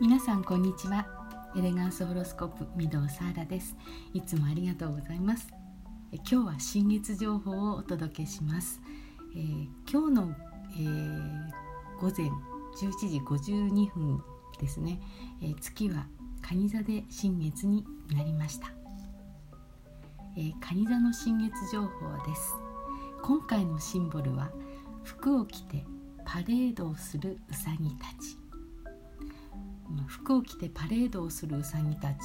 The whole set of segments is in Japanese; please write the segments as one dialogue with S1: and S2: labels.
S1: 皆さんこんにちは。エレガンスホロスコープ御堂サーラです。いつもありがとうございます。え今日は新月情報をお届けします、えー、今日の、えー、午前11時52分ですね、えー、月は蟹座で新月になりました、え蟹座の新月情報です。今回のシンボルは服を着てパレードをするうさぎたち。服を着てパレードをするうさぎたちって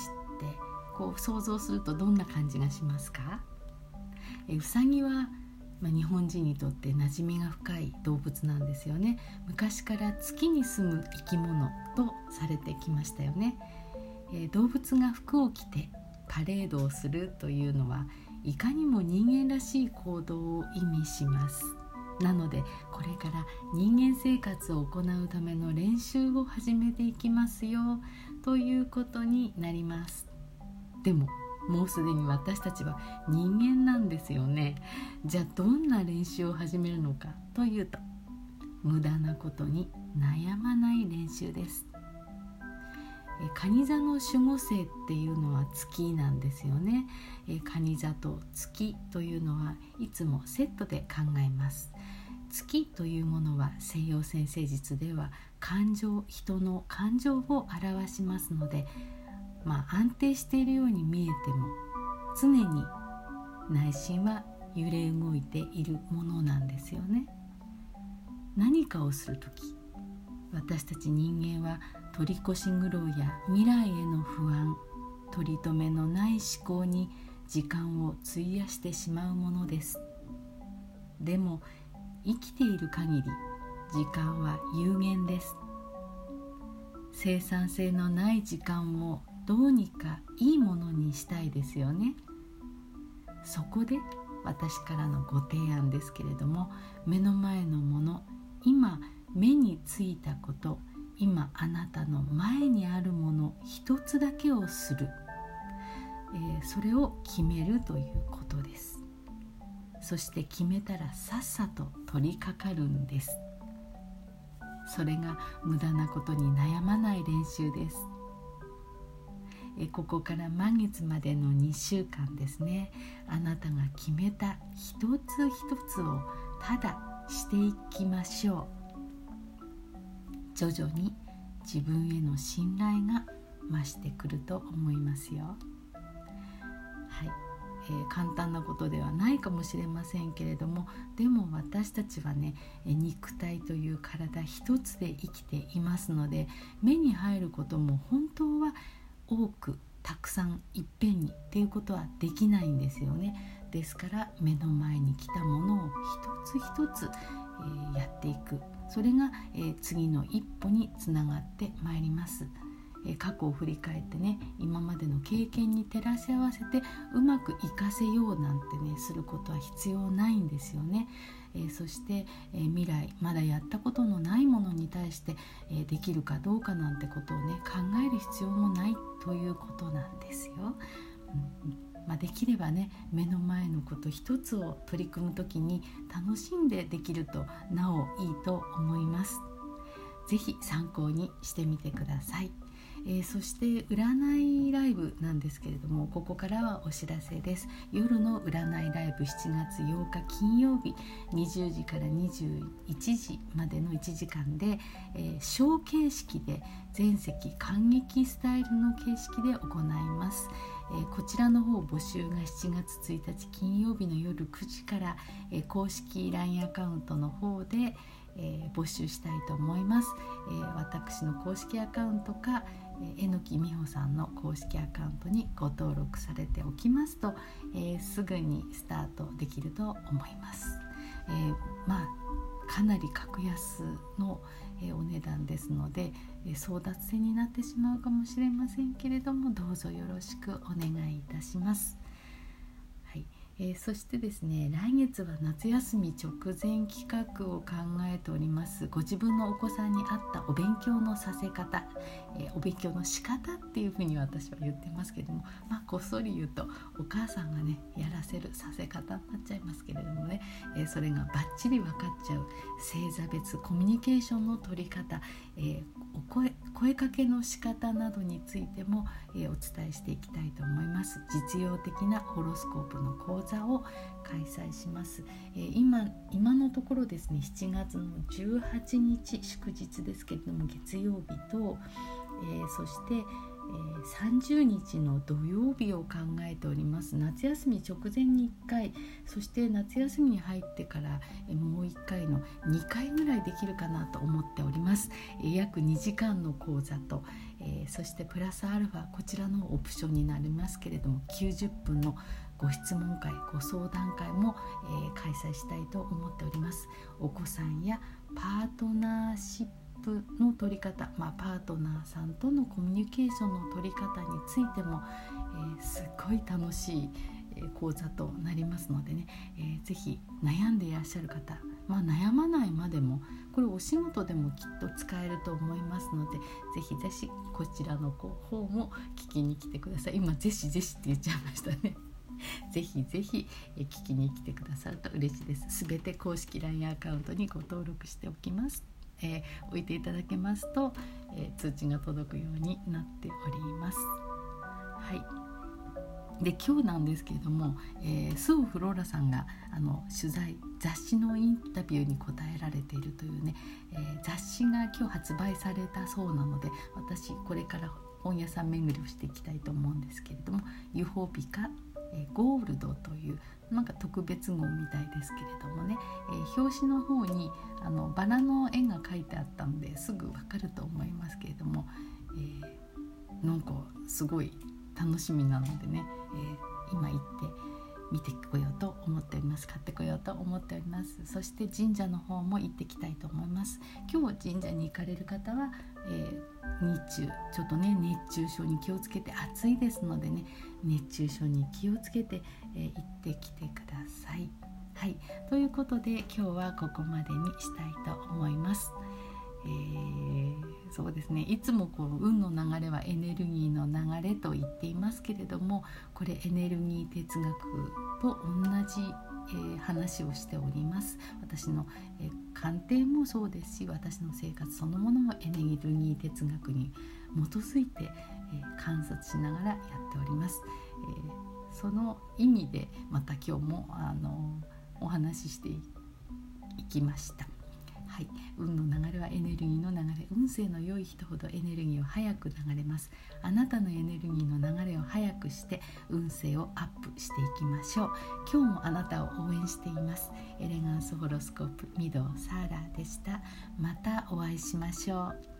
S1: こう想像するとどんな感じがしますか？えうさぎは、まあ、日本人にとって馴染みが深い動物なんですよね。昔から月に住む生き物とされてきましたよね、え動物が服を着てパレードをするというのはいかにも人間らしい行動を意味します。なのでこれから人間生活を行うための練習を始めていきますよということになります。でももうすでに私たちは人間なんですよね。じゃあどんな練習を始めるのかというと無駄なことに悩まない練習です。蟹座の守護星っていうのは月なんですよね。蟹座と月というのはいつもセットで考えます。月というものは西洋先生術では感情人の感情を表しますのでまあ安定しているように見えても常に内心は揺れ動いているものなんですよね。何かをする時私たち人間は取り越し苦労や未来への不安取り留めのない思考に時間を費やしてしまうものです。でも生きている限り時間は有限です。生産性のない時間をどうにかいいものにしたいですよね。そこで私からのご提案ですけれども目の前のもの今目についたこと今あなたの前にあるもの一つだけをする、えー、それを決めるということです。そして決めたらさっさと取り掛かるんです。それが無駄なことに悩まない練習です。えここから満月までの2週間ですね。あなたが決めた一つ一つをただしていきましょう。徐々に自分への信頼が増してくると思いますよ。はい。えー、簡単なことではないかもしれませんけれどもでも私たちはね肉体という体一つで生きていますので目に入ることも本当は多くたくさんいっぺんにっていうことはできないんですよね。ですから目の前に来たものを一つ一つ、えー、やっていく。それが、えー、次の一歩につながってまいります。え過去を振り返ってね今までの経験に照らし合わせてうまく活かせようなんてねすることは必要ないんですよね。え、そして、え、未来まだやったことのないものに対して、え、できるかどうかなんてことをね考える必要もないということなんですよ。うんまあ、できればね目の前のこと一つを取り組む時に楽しんでできるとなおいいと思います。是非参考にしてみてください。えー、そして占いライブなんですけれどもここからはお知らせです。夜の占いライブ7月8日金曜日20時から21時までの1時間で、えー、ショー形式で全席感激スタイルの形式で行います、えー、こちらの方募集が7月1日金曜日の夜9時から、えー、公式 LINE アカウントの方で、えー、募集したいと思います、えー、私の公式アカウントかえのきみほさんの公式アカウントにご登録されておきますと、えー、すぐにスタートできると思います。えー、まあかなり格安の、えー、お値段ですので、え争奪戦になってしまうかもしれませんけれどもどうぞよろしくお願いいたします。えー、そしてですね来月は夏休み直前企画を考えております。ご自分のお子さんに合ったお勉強のさせ方、えー、お勉強の仕方っていうふうに私は言ってますけれども、まあ、こっそり言うとお母さんがねやらせるさせ方になっちゃいますけれどもね、えー、それがバッチリ分かっちゃう星座別コミュニケーションの取り方、え、お声声かけの仕方などについても、え、お伝えしていきたいと思います。実用的なホロスコープの講座を開催します、え、今今のところですね7月の18日祝日ですけれども月曜日と、え、そして、30日の土曜日を考えております。夏休み直前に1回そして夏休みに入ってから、もう1回の2回ぐらいできるかなと思っております、約2時間の講座と、えそしてプラスアルファこちらのオプションになりますけれども90分のご質問会ご相談会も、え開催したいと思っております。お子さんやパートナーシッププの取り方、まあ、パートナーさんとのコミュニケーションの取り方についても、えー、すっごい楽しい講座となりますのでね、えー、ぜひ悩んでいらっしゃる方、まあ、悩まないまでもこれお仕事でもきっと使えると思いますのでぜひぜひこちらの方も聞きに来てください今ぜひぜひって言っちゃいましたね ぜひぜひ聞きに来てくださると嬉しいです。すべて公式 LINE アカウントにご登録しておきます。えー、置いていただけますと、えー、通知が届くようになっております。はいで今日なんですけれども、えー、スオフローラさんがあの取材雑誌のインタビューに答えられているというね、えー、雑誌が今日発売されたそうなので私これから本屋さん巡りをしていきたいと思うんですけれども「ユフォビカえゴールドというなんか特別号みたいですけれどもね、え、表紙の方にあのバラの絵が描いてあったのですぐわかると思いますけれども、えー、なんかすごい楽しみなのでね、えー、今行って見てこようと思っております。買ってこようと思っております。そして神社の方も行ってきたいと思います。今日神社に行かれる方は、えー、日中ちょっとね熱中症に気をつけて暑いですのでね熱中症に気をつけて、えー、行ってきてください。はい。ということで今日はここまでにしたいと思います。えー、そうですね。いつもこう運の流れはエネルギーの流れと言っていますけれどもこれエネルギー哲学と同じ、えー、話をしております。私の、えー、鑑定もそうですし私の生活そのものもエネルギー哲学に基づいて、え観察しながらやっております、えその意味でまた今日もあのお話ししていきました。はい、運の流れはエネルギーの流れ運勢の良い人ほどエネルギーを早く流れます。あなたのエネルギーの流れを早くして運勢をアップしていきましょう。今日もあなたを応援しています。エレガンスホロスコープ御堂サーラでした。またお会いしましょう。